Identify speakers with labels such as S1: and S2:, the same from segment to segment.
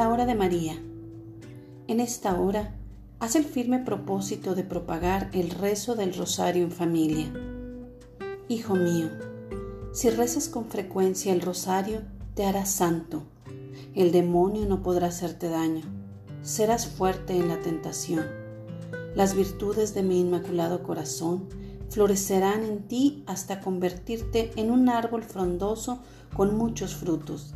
S1: hora de María. En esta hora, haz el firme propósito de propagar el rezo del rosario en familia. Hijo mío, si rezas con frecuencia el rosario, te harás santo. El demonio no podrá hacerte daño. Serás fuerte en la tentación. Las virtudes de mi inmaculado corazón florecerán en ti hasta convertirte en un árbol frondoso con muchos frutos.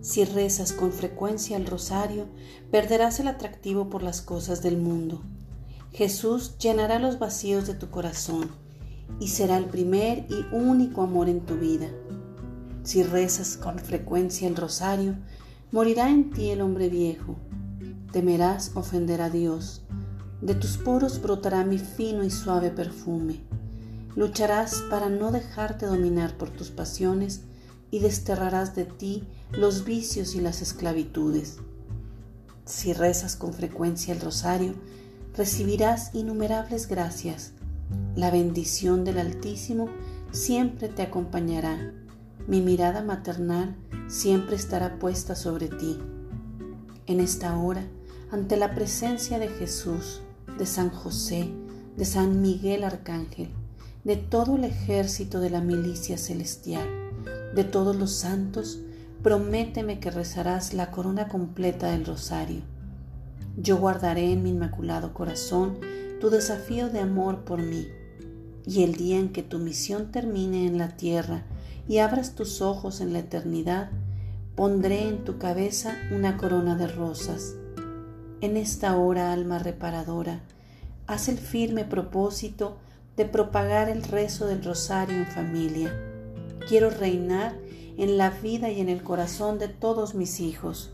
S1: Si rezas con frecuencia el rosario, perderás el atractivo por las cosas del mundo. Jesús llenará los vacíos de tu corazón y será el primer y único amor en tu vida. Si rezas con frecuencia el rosario, morirá en ti el hombre viejo. Temerás ofender a Dios. De tus poros brotará mi fino y suave perfume. Lucharás para no dejarte dominar por tus pasiones y desterrarás de ti los vicios y las esclavitudes. Si rezas con frecuencia el rosario, recibirás innumerables gracias. La bendición del Altísimo siempre te acompañará. Mi mirada maternal siempre estará puesta sobre ti. En esta hora, ante la presencia de Jesús, de San José, de San Miguel Arcángel, de todo el ejército de la milicia celestial, de todos los santos, prométeme que rezarás la corona completa del rosario. Yo guardaré en mi inmaculado corazón tu desafío de amor por mí, y el día en que tu misión termine en la tierra y abras tus ojos en la eternidad, pondré en tu cabeza una corona de rosas. En esta hora, alma reparadora, haz el firme propósito de propagar el rezo del rosario en familia Quiero reinar en la vida y en el corazón de todos mis hijos.